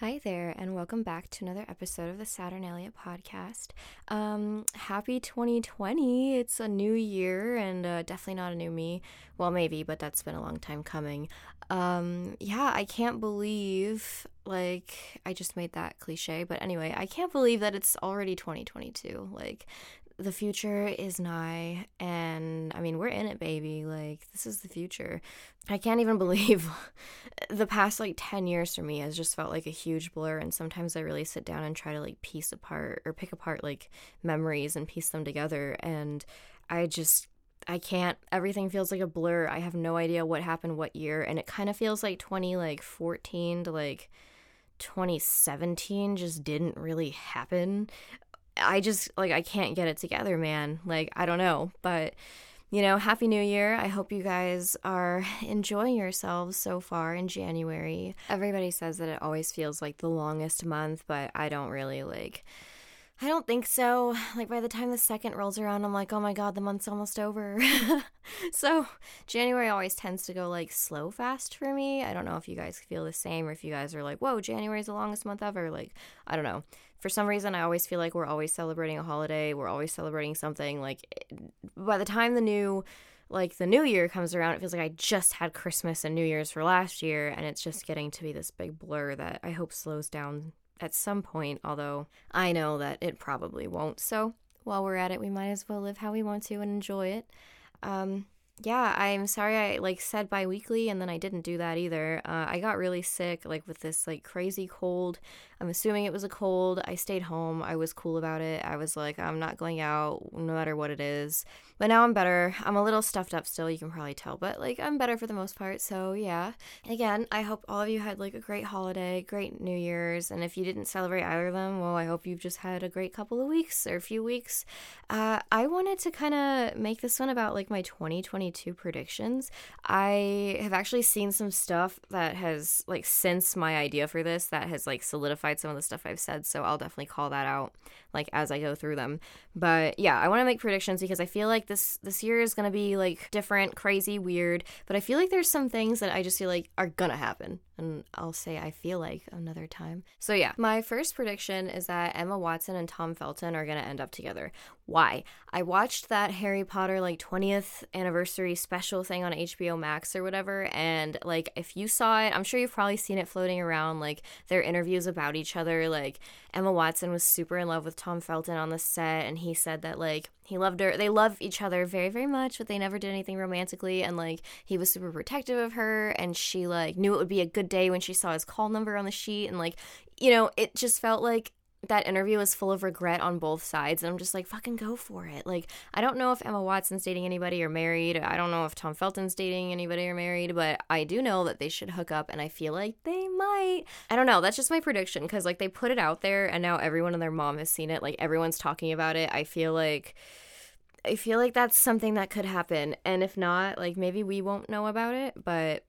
Hi there, and welcome back to another episode of the Saturnalia podcast. Um, happy 2020! It's a new year, and uh, definitely not a new me. Well, maybe, but that's been a long time coming. Um, yeah, I can't believe, like, I just made that cliche, but anyway, I can't believe that it's already 2022. Like, the future is nigh and i mean we're in it baby like this is the future i can't even believe the past like 10 years for me has just felt like a huge blur and sometimes i really sit down and try to like piece apart or pick apart like memories and piece them together and i just I can't everything feels like a blur. I have no idea what happened what year and it kind of feels like 20 like 14 to like 2017 just didn't really happen. I just like I can't get it together, man. Like I don't know, but you know, happy new year. I hope you guys are enjoying yourselves so far in January. Everybody says that it always feels like the longest month, but I don't really like I don't think so. Like by the time the second rolls around, I'm like, oh my god, the month's almost over. so January always tends to go like slow fast for me. I don't know if you guys feel the same or if you guys are like, whoa, January's the longest month ever. Like, I don't know. For some reason, I always feel like we're always celebrating a holiday. We're always celebrating something. Like by the time the new like the new year comes around, it feels like I just had Christmas and New Year's for last year, and it's just getting to be this big blur that I hope slows down at some point, although I know that it probably won't. So while we're at it, we might as well live how we want to and enjoy it. Um, yeah, I'm sorry I like said bi-weekly and then I didn't do that either. Uh, I got really sick like with this like crazy cold. I'm assuming it was a cold. I stayed home. I was cool about it. I was like I'm not going out no matter what it is. But now I'm better. I'm a little stuffed up still, you can probably tell, but like I'm better for the most part. So, yeah. Again, I hope all of you had like a great holiday, great New Year's, and if you didn't celebrate either of them, well, I hope you've just had a great couple of weeks or a few weeks. Uh, I wanted to kind of make this one about like my 2022 predictions. I have actually seen some stuff that has like since my idea for this that has like solidified some of the stuff I've said, so I'll definitely call that out like as I go through them. But yeah, I want to make predictions because I feel like this this year is going to be like different, crazy, weird, but I feel like there's some things that I just feel like are going to happen. And I'll say I feel like another time. So yeah, my first prediction is that Emma Watson and Tom Felton are going to end up together. Why? I watched that Harry Potter like 20th anniversary special thing on HBO Max or whatever and like if you saw it, I'm sure you've probably seen it floating around like their interviews about each other like Emma Watson was super in love with Tom Felton on the set, and he said that like he loved her. They love each other very, very much, but they never did anything romantically. And like he was super protective of her, and she like knew it would be a good day when she saw his call number on the sheet, and like you know, it just felt like that interview was full of regret on both sides and i'm just like fucking go for it. Like i don't know if emma watson's dating anybody or married. I don't know if tom felton's dating anybody or married but i do know that they should hook up and i feel like they might. I don't know. That's just my prediction because like they put it out there and now everyone and their mom has seen it. Like everyone's talking about it. I feel like I feel like that's something that could happen. And if not, like maybe we won't know about it, but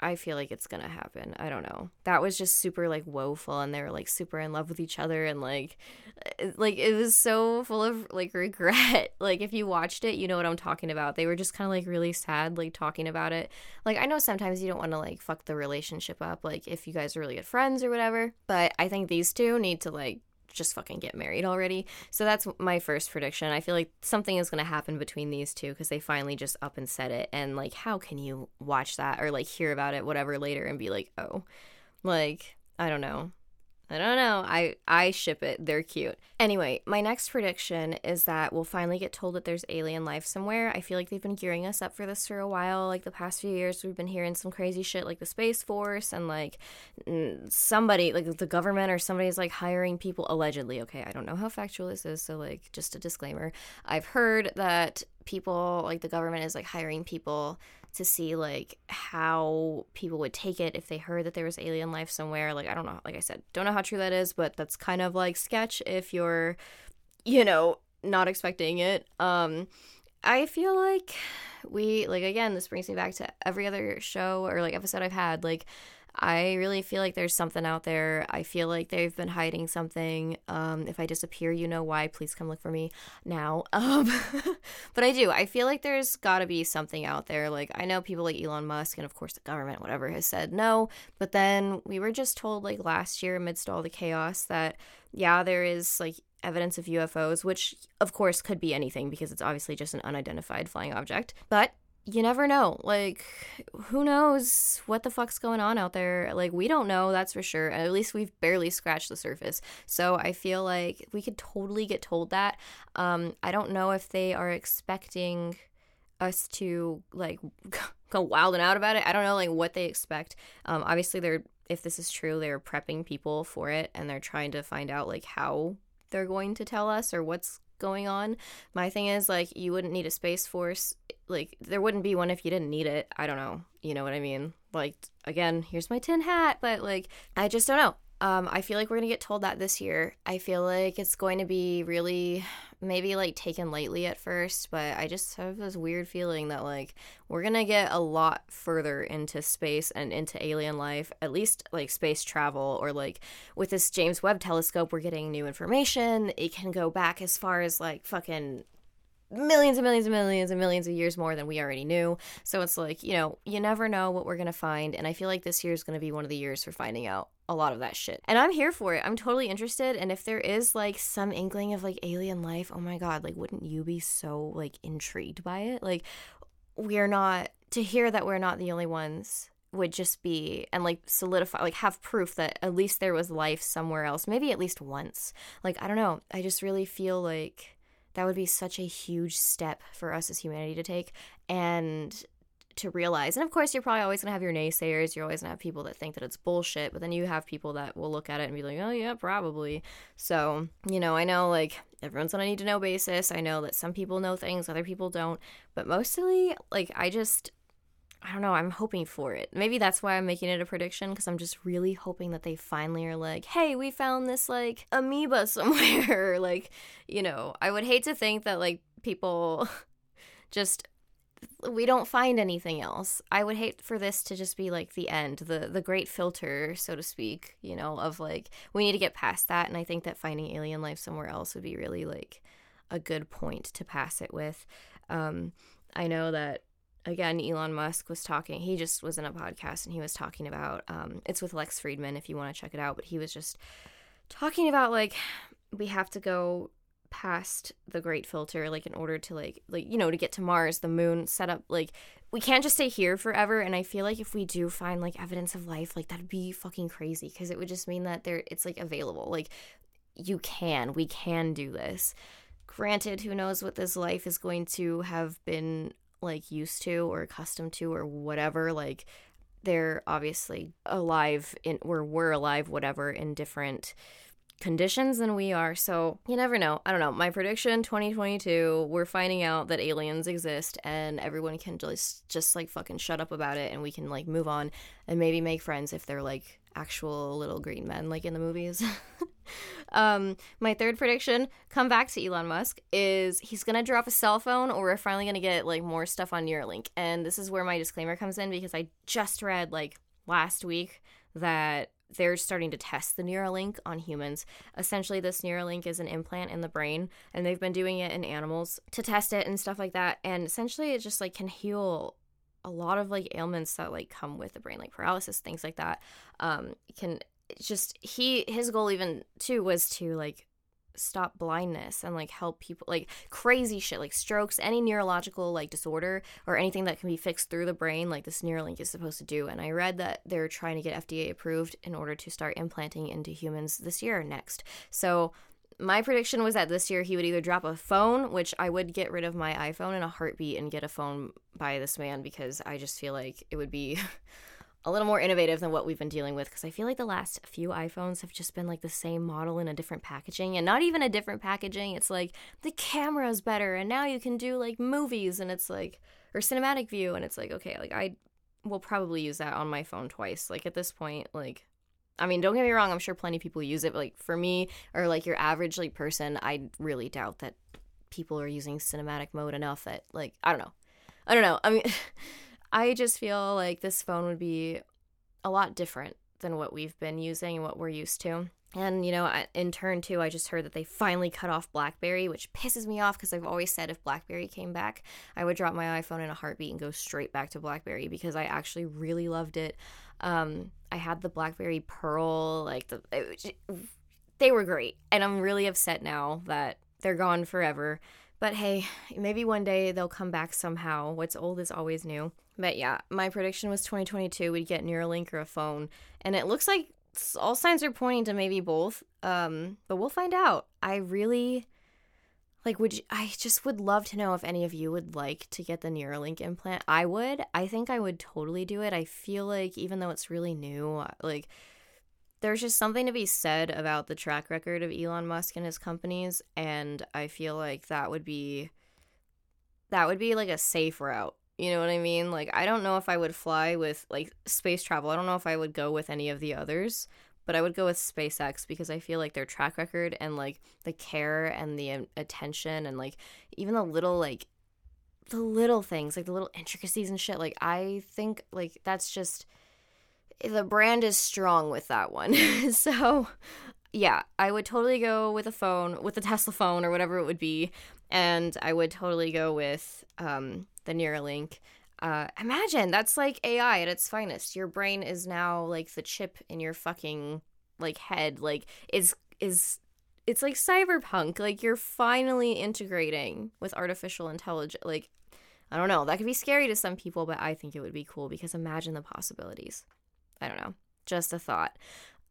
I feel like it's gonna happen. I don't know. That was just super like woeful, and they were like super in love with each other, and like, uh, like it was so full of like regret. Like if you watched it, you know what I'm talking about. They were just kind of like really sad, like talking about it. Like I know sometimes you don't want to like fuck the relationship up, like if you guys are really good friends or whatever. But I think these two need to like just fucking get married already. So that's my first prediction. I feel like something is going to happen between these two because they finally just up and said it. And like, how can you watch that or like hear about it, whatever, later and be like, oh, like, I don't know. I don't know. I I ship it. They're cute. Anyway, my next prediction is that we'll finally get told that there's alien life somewhere. I feel like they've been gearing us up for this for a while. Like the past few years, we've been hearing some crazy shit like the Space Force and like somebody, like the government or somebody's like hiring people allegedly. Okay, I don't know how factual this is, so like just a disclaimer. I've heard that people like the government is like hiring people to see like how people would take it if they heard that there was alien life somewhere. Like I don't know, like I said, don't know how true that is, but that's kind of like sketch if you're you know, not expecting it. Um I feel like we like again, this brings me back to every other show or like episode I've had like I really feel like there's something out there. I feel like they've been hiding something. Um, if I disappear, you know why. Please come look for me now. Um, but I do. I feel like there's got to be something out there. Like, I know people like Elon Musk and, of course, the government, whatever, has said no. But then we were just told, like, last year, amidst all the chaos, that, yeah, there is, like, evidence of UFOs, which, of course, could be anything because it's obviously just an unidentified flying object. But you never know. Like, who knows what the fuck's going on out there? Like, we don't know, that's for sure. At least we've barely scratched the surface. So I feel like we could totally get told that. Um, I don't know if they are expecting us to like go wild and out about it. I don't know like what they expect. Um, obviously they're if this is true, they're prepping people for it and they're trying to find out like how they're going to tell us or what's going on. My thing is like you wouldn't need a space force like there wouldn't be one if you didn't need it. I don't know. You know what I mean? Like again, here's my tin hat, but like I just don't know. Um, I feel like we're gonna get told that this year. I feel like it's going to be really maybe like taken lightly at first, but I just have this weird feeling that like we're gonna get a lot further into space and into alien life, at least like space travel, or like with this James Webb telescope, we're getting new information. It can go back as far as like fucking millions and millions and millions and millions of years more than we already knew. So it's like, you know, you never know what we're going to find. And I feel like this year is going to be one of the years for finding out a lot of that shit. And I'm here for it. I'm totally interested. And if there is like some inkling of like alien life, oh my God, like wouldn't you be so like intrigued by it? Like, we're not, to hear that we're not the only ones would just be and like solidify like have proof that at least there was life somewhere else maybe at least once like i don't know i just really feel like that would be such a huge step for us as humanity to take and to realize. And of course, you're probably always going to have your naysayers. You're always going to have people that think that it's bullshit, but then you have people that will look at it and be like, oh, yeah, probably. So, you know, I know like everyone's on a need to know basis. I know that some people know things, other people don't. But mostly, like, I just, I don't know, I'm hoping for it. Maybe that's why I'm making it a prediction because I'm just really hoping that they finally are like, hey, we found this like amoeba somewhere. like, you know, I would hate to think that like people just we don't find anything else. I would hate for this to just be like the end, the the great filter, so to speak, you know, of like we need to get past that and I think that finding alien life somewhere else would be really like a good point to pass it with. Um I know that again, Elon Musk was talking. He just was in a podcast and he was talking about um, it's with Lex Fridman if you want to check it out. But he was just talking about like we have to go past the great filter like in order to like like you know to get to mars the moon set up like we can't just stay here forever. And i feel like if we do find like evidence of life like that'd be fucking crazy because it would just mean that there it's like available. Like you can we can do this. Granted who knows what this life is going to have been like used to or accustomed to or whatever. Like they're obviously alive in or we're alive whatever in different conditions than we are so you never know. I don't know. My prediction 2022 we're finding out that aliens exist and everyone can just just like fucking shut up about it and we can like move on and maybe make friends if they're like actual little green men like in the movies. Um, my third prediction, come back to Elon Musk, is he's gonna drop a cell phone, or we're finally gonna get like more stuff on Neuralink. And this is where my disclaimer comes in because I just read like last week that they're starting to test the Neuralink on humans. Essentially, this Neuralink is an implant in the brain, and they've been doing it in animals to test it and stuff like that. And essentially, it just like can heal a lot of like ailments that like come with the brain, like paralysis, things like that. Um, can just he his goal even too was to like stop blindness and like help people like crazy shit like strokes any neurological like disorder or anything that can be fixed through the brain like this neuralink is supposed to do. And i read that they're trying to get fda approved in order to start implanting into humans this year or next. So my prediction was that this year he would either drop a phone which i would get rid of my iphone in a heartbeat and get a phone by this man because i just feel like it would be a little more innovative than what we've been dealing with because I feel like the last few iPhones have just been like the same model in a different packaging and not even a different packaging. It's like the camera's better and now you can do like movies and it's like or cinematic view and it's like okay, like I will probably use that on my phone twice. Like at this point, like I mean, don't get me wrong, I'm sure plenty of people use it, but like for me or like your average like person, I really doubt that people are using cinematic mode enough that like I don't know. I don't know. I mean I just feel like this phone would be a lot different than what we've been using and what we're used to. And, you know, in turn, too, I just heard that they finally cut off Blackberry, which pisses me off because I've always said if Blackberry came back, I would drop my iPhone in a heartbeat and go straight back to Blackberry because I actually really loved it. Um, I had the Blackberry Pearl, like, the, it, they were great. And I'm really upset now that they're gone forever. But hey, maybe one day they'll come back somehow. What's old is always new. But yeah, my prediction was 2022 we'd get Neuralink or a phone. And it looks like all signs are pointing to maybe both. Um, but we'll find out. I really like would you, I just would love to know if any of you would like to get the Neuralink implant. I would. I think I would totally do it. I feel like even though it's really new, like there's just something to be said about the track record of Elon Musk and his companies and I feel like that would be that would be like a safe route. You know what I mean? Like I don't know if I would fly with like space travel. I don't know if I would go with any of the others, but I would go with SpaceX because I feel like their track record and like the care and the um, attention and like even the little like the little things, like the little intricacies and shit, like I think like that's just the brand is strong with that one. so, yeah, I would totally go with a phone, with a Tesla phone or whatever it would be, and I would totally go with um, the Neuralink. Uh, imagine that's like AI at its finest. Your brain is now like the chip in your fucking like head. Like is is it's like cyberpunk. Like you're finally integrating with artificial intelligence. Like I don't know. That could be scary to some people, but I think it would be cool because imagine the possibilities. I don't know. Just a thought.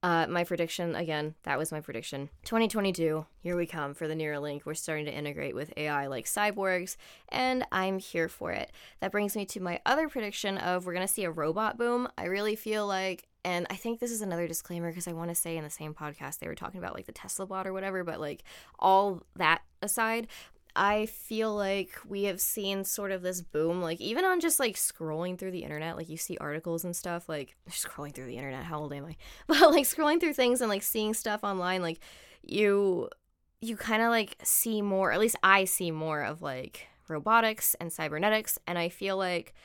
Uh, my prediction again, that was my prediction. 2022, here we come for the Neuralink. We're starting to integrate with AI like cyborgs, and I'm here for it. That brings me to my other prediction of we're gonna see a robot boom. I really feel like, and I think this is another disclaimer because I want to say in the same podcast they were talking about like the Tesla bot or whatever, but like all that aside, I feel like we have seen sort of this boom, like even on just like scrolling through the internet, like you see articles and stuff, like scrolling through the internet, how old am I? But like scrolling through things and like seeing stuff online, like you you kind of like see more, at least I see more of like robotics and cybernetics, and I feel like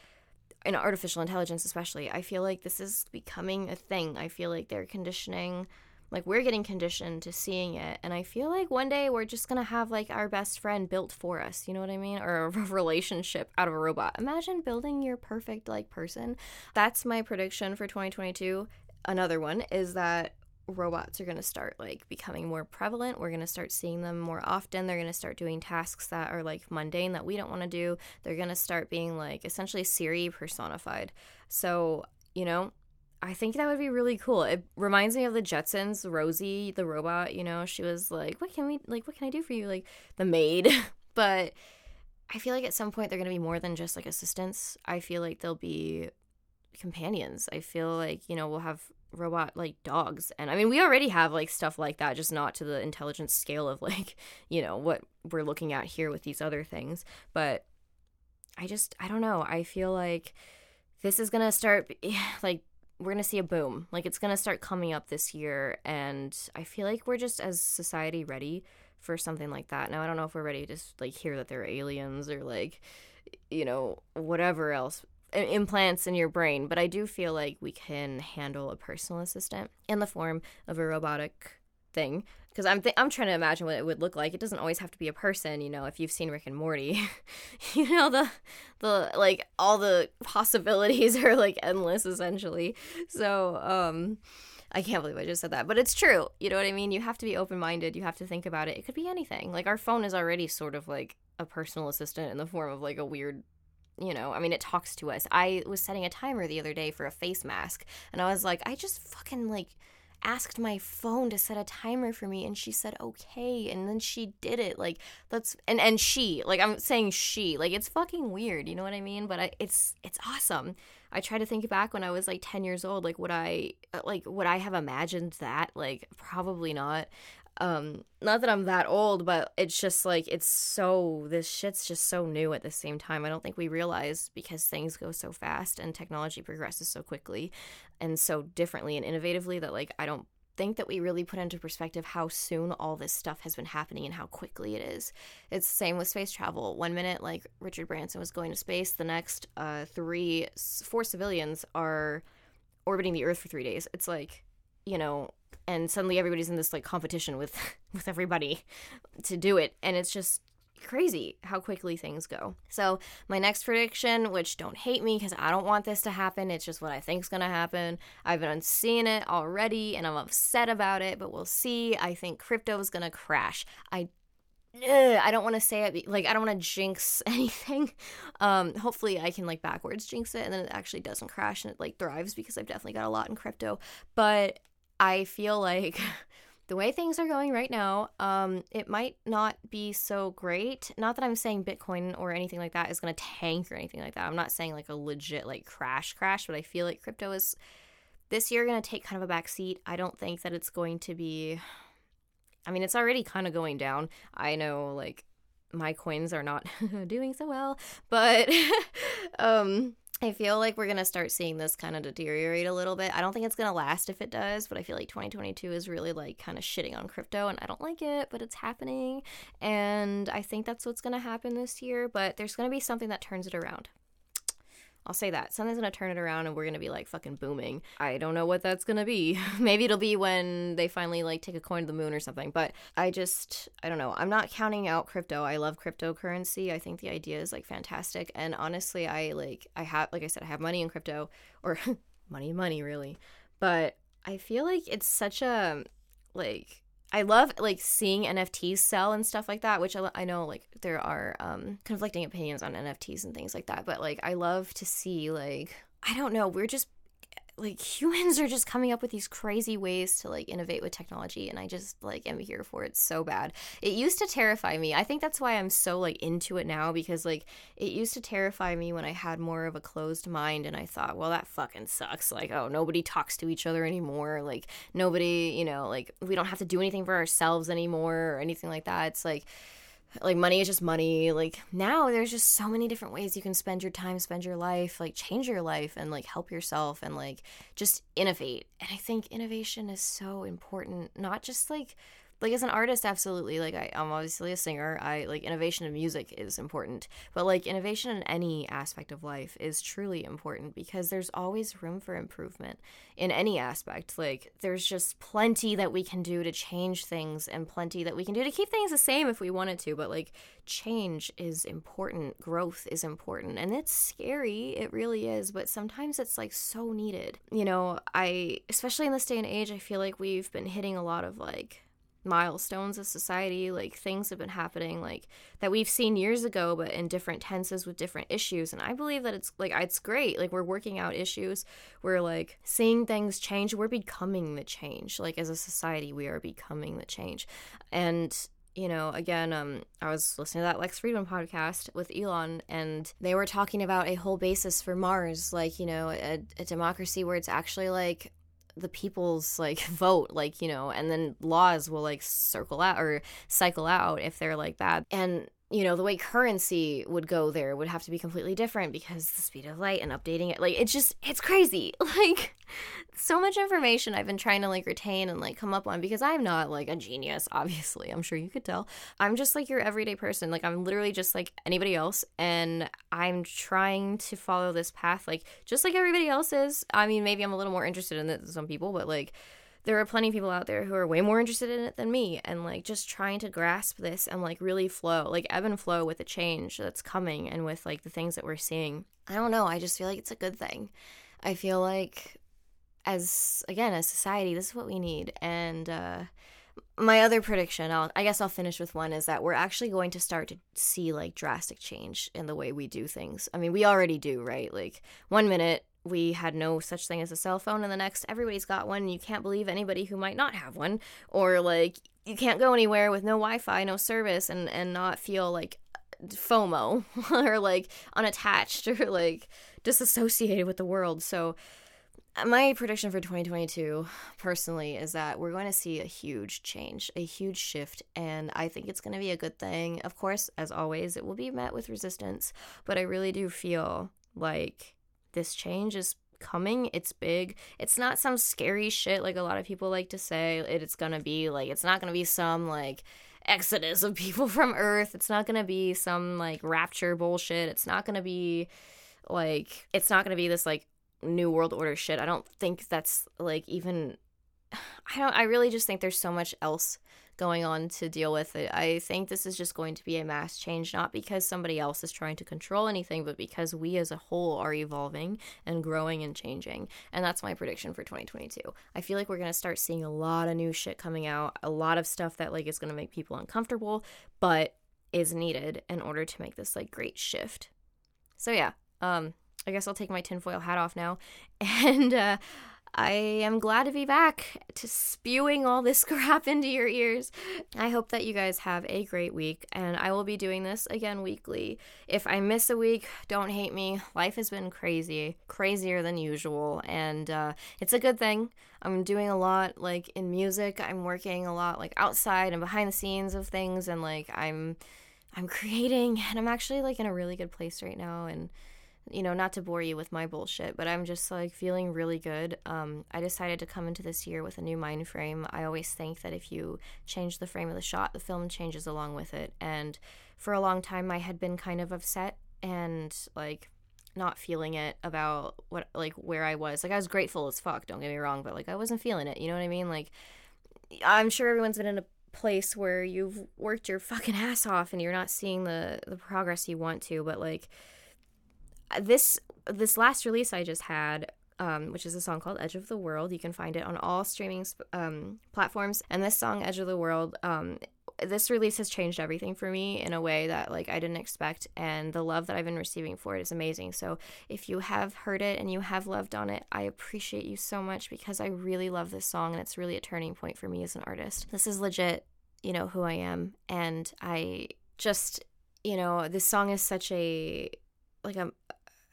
in artificial intelligence especially, I feel like this is becoming a thing. I feel like they're conditioning like we're getting conditioned to seeing it and i feel like one day we're just gonna have like our best friend built for us you know what i mean? Or a relationship out of a robot. Imagine building your perfect like person. That's my prediction for 2022 another one is that robots are going to start like becoming more prevalent. We're going to start seeing them more often. They're going to start doing tasks that are like mundane that we don't want to do. They're going to start being like essentially siri personified. So you know I think that would be really cool. It reminds me of the Jetsons, Rosie, the robot, you know, she was like, "What can we like what can I do for you?" like the maid. but I feel like at some point they're going to be more than just like assistants. I feel like they'll be companions. I feel like, you know, we'll have robot like dogs. And I mean, we already have like stuff like that, just not to the intelligence scale of like, you know, what we're looking at here with these other things. But I just I don't know. I feel like this is going to start like we're going to see a boom. Like it's going to start coming up this year and I feel like we're just as society ready for something like that. Now I don't know if we're ready to like hear that they're aliens or like you know whatever else implants in your brain, but I do feel like we can handle a personal assistant in the form of a robotic thing because I'm th- I'm trying to imagine what it would look like. It doesn't always have to be a person, you know. If you've seen Rick and Morty, you know the the like all the possibilities are like endless essentially. So um, I can't believe I just said that, but it's true. You know what I mean? You have to be open minded. You have to think about it. It could be anything. Like our phone is already sort of like a personal assistant in the form of like a weird you know, I mean, it talks to us. I was setting a timer the other day for a face mask, and I was like, I just fucking like asked my phone to set a timer for me and she said okay and then she did it like that's and and she like i'm saying she like it's fucking weird you know what i mean? But I, it's it's awesome. I try to think back when i was like 10 years old like would i uh, like would i have imagined that? Like probably not um not that i'm that old but it's just like it's so this shit's just so new at the same time i don't think we realize because things go so fast and technology progresses so quickly and so differently and innovatively that like i don't think that we really put into perspective how soon all this stuff has been happening and how quickly it is. It's the same with space travel. One minute, like Richard Branson was going to space, the next, uh, three, four civilians are orbiting the earth for 3 days. It's like, you know, and suddenly everybody's in this like competition with with everybody to do it and it's just crazy how quickly things go. So, my next prediction, which don't hate me because I don't want this to happen, it's just what I think's going to happen. I've been seeing it already and I'm upset about it, but we'll see. I think crypto is going to crash. I I don't want to say it like I don't want to jinx anything. Um, hopefully I can like backwards jinx it and then it actually doesn't crash and it like thrives because I've definitely got a lot in crypto. But I feel like the way things are going right now, um, it might not be so great. Not that I'm saying Bitcoin or anything like that is going to tank or anything like that. I'm not saying like a legit like crash crash, but I feel like crypto is this year going to take kind of a back seat. I don't think that it's going to be. I mean, it's already kind of going down. I know like my coins are not doing so well, but um I feel like we're going to start seeing this kind of deteriorate a little bit. I don't think it's going to last if it does, but I feel like 2022 is really like kind of shitting on crypto and I don't like it, but it's happening. And I think that's what's going to happen this year, but there's going to be something that turns it around. I'll say that. Something's gonna turn it around and we're gonna be like fucking booming. I don't know what that's gonna be. Maybe it'll be when they finally like take a coin to the moon or something. But I just I don't know. I'm not counting out crypto. I love cryptocurrency. I think the idea is like fantastic. And honestly, I like I have like I said, I have money in crypto or money money really. But I feel like it's such a like I love like seeing NFTs sell and stuff like that, which I, I know like there are um, conflicting opinions on NFTs and things like that. But like I love to see like I don't know, we're just like humans are just coming up with these crazy ways to like innovate with technology and i just like am here for it so bad. It used to terrify me. I think that's why i'm so like into it now because like it used to terrify me when i had more of a closed mind and i thought well that fucking sucks. Like oh nobody talks to each other anymore. Like nobody you know like we don't have to do anything for ourselves anymore or anything like that. It's like like money is just money. Like now there's just so many different ways you can spend your time spend your life like change your life and like help yourself and like just innovate. And i think innovation is so important not just like like as an artist absolutely like I, i'm obviously a singer. I like innovation in music is important but like innovation in any aspect of life is truly important because there's always room for improvement in any aspect. Like there's just plenty that we can do to change things and plenty that we can do to keep things the same if we wanted to but like change is important. Growth is important and it's scary. It really is but sometimes it's like so needed. You know i especially in this day and age i feel like we've been hitting a lot of like milestones of society like things have been happening like that we've seen years ago but in different tenses with different issues. And i believe that it's like it's great. Like we're working out issues. We're like seeing things change. We're becoming the change. Like as a society we are becoming the change. And you know, again, um, I was listening to that Lex Fridman podcast with Elon, and they were talking about a whole basis for Mars, like, you know, a, a democracy where it's actually like the people's like vote like you know and then laws will like circle out or cycle out if they're like that. And you know the way currency would go there would have to be completely different because the speed of light and updating it like it's just it's crazy. Like so much information i've been trying to like retain and like come up on because i'm not like a genius obviously. I'm sure you could tell. I'm just like your everyday person. Like i'm literally just like anybody else and i'm trying to follow this path like just like everybody else is. I mean maybe i'm a little more interested in it than some people but like there are plenty of people out there who are way more interested in it than me and like just trying to grasp this and like really flow like ebb and flow with the change that's coming and with like the things that we're seeing. I don't know. I just feel like it's a good thing. I feel like as again as society this is what we need. And uh my other prediction I'll, i guess i'll finish with one is that we're actually going to start to see like drastic change in the way we do things. I mean we already do right? Like one minute we had no such thing as a cell phone and the next everybody's got one and you can't believe anybody who might not have one. Or like you can't go anywhere with no wi-fi no service and and not feel like fomo or like unattached or like disassociated with the world. So my prediction for 2022 personally is that we're going to see a huge change a huge shift and i think it's going to be a good thing. Of course as always it will be met with resistance but i really do feel like this change is coming. It's big. It's not some scary shit like a lot of people like to say. It's gonna be like, it's not gonna be some like exodus of people from Earth. It's not gonna be some like rapture bullshit. It's not gonna be like, it's not gonna be this like new world order shit. I don't think that's like even I don't I really just think there's so much else going on to deal with it. I think this is just going to be a mass change, not because somebody else is trying to control anything, but because we as a whole are evolving and growing and changing. And that's my prediction for 2022. I feel like we're going to start seeing a lot of new shit coming out, a lot of stuff that like is going to make people uncomfortable, but is needed in order to make this like great shift. So yeah, um I guess I'll take my tinfoil hat off now and uh I am glad to be back to spewing all this crap into your ears. I hope that you guys have a great week, and I will be doing this again weekly. If I miss a week, don't hate me. Life has been crazy, crazier than usual, and uh, it's a good thing. I'm doing a lot like in music. I'm working a lot like outside and behind the scenes of things, and like I'm I'm creating, and I'm actually like in a really good place right now, and you know, not to bore you with my bullshit, but I'm just like feeling really good. Um, I decided to come into this year with a new mind frame. I always think that if you change the frame of the shot, the film changes along with it. And for a long time, I had been kind of upset and like not feeling it about what like where I was. Like I was grateful as fuck, don't get me wrong, but like I wasn't feeling it. You know what I mean? Like I'm sure everyone's been in a place where you've worked your fucking ass off and you're not seeing the the progress you want to, but like this this last release I just had, um, which is a song called "Edge of the World." You can find it on all streaming um, platforms. And this song, "Edge of the World," um, this release has changed everything for me in a way that like I didn't expect, and the love that I've been receiving for it is amazing. So if you have heard it and you have loved on it, I appreciate you so much because I really love this song, and it's really a turning point for me as an artist. This is legit, you know, who I am, and I just, you know, this song is such a like a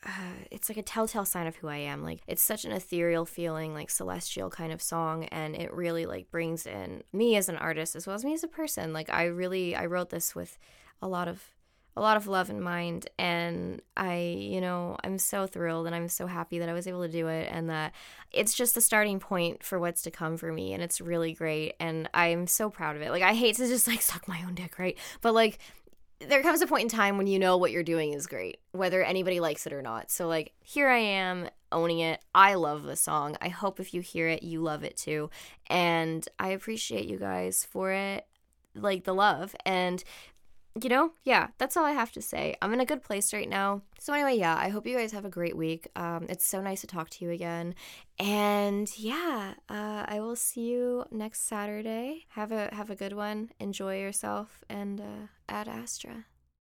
uh, it's like a telltale sign of who I am. Like it's such an ethereal feeling, like celestial kind of song, and it really like brings in me as an artist as well as me as a person. Like I really I wrote this with a lot of a lot of love in mind and I, you know, I'm so thrilled and I'm so happy that I was able to do it and that it's just the starting point for what's to come for me and it's really great and I'm so proud of it. Like I hate to just like suck my own dick, right? But like there comes a point in time when you know what you're doing is great, whether anybody likes it or not. So, like, here I am owning it. I love the song. I hope if you hear it, you love it too. And I appreciate you guys for it, like the love. And, you know, yeah, that's all I have to say. I'm in a good place right now. So, anyway, yeah, I hope you guys have a great week. Um, it's so nice to talk to you again. And yeah, uh, I will see you next Saturday. Have a have a good one. Enjoy yourself and uh, Ad Astra.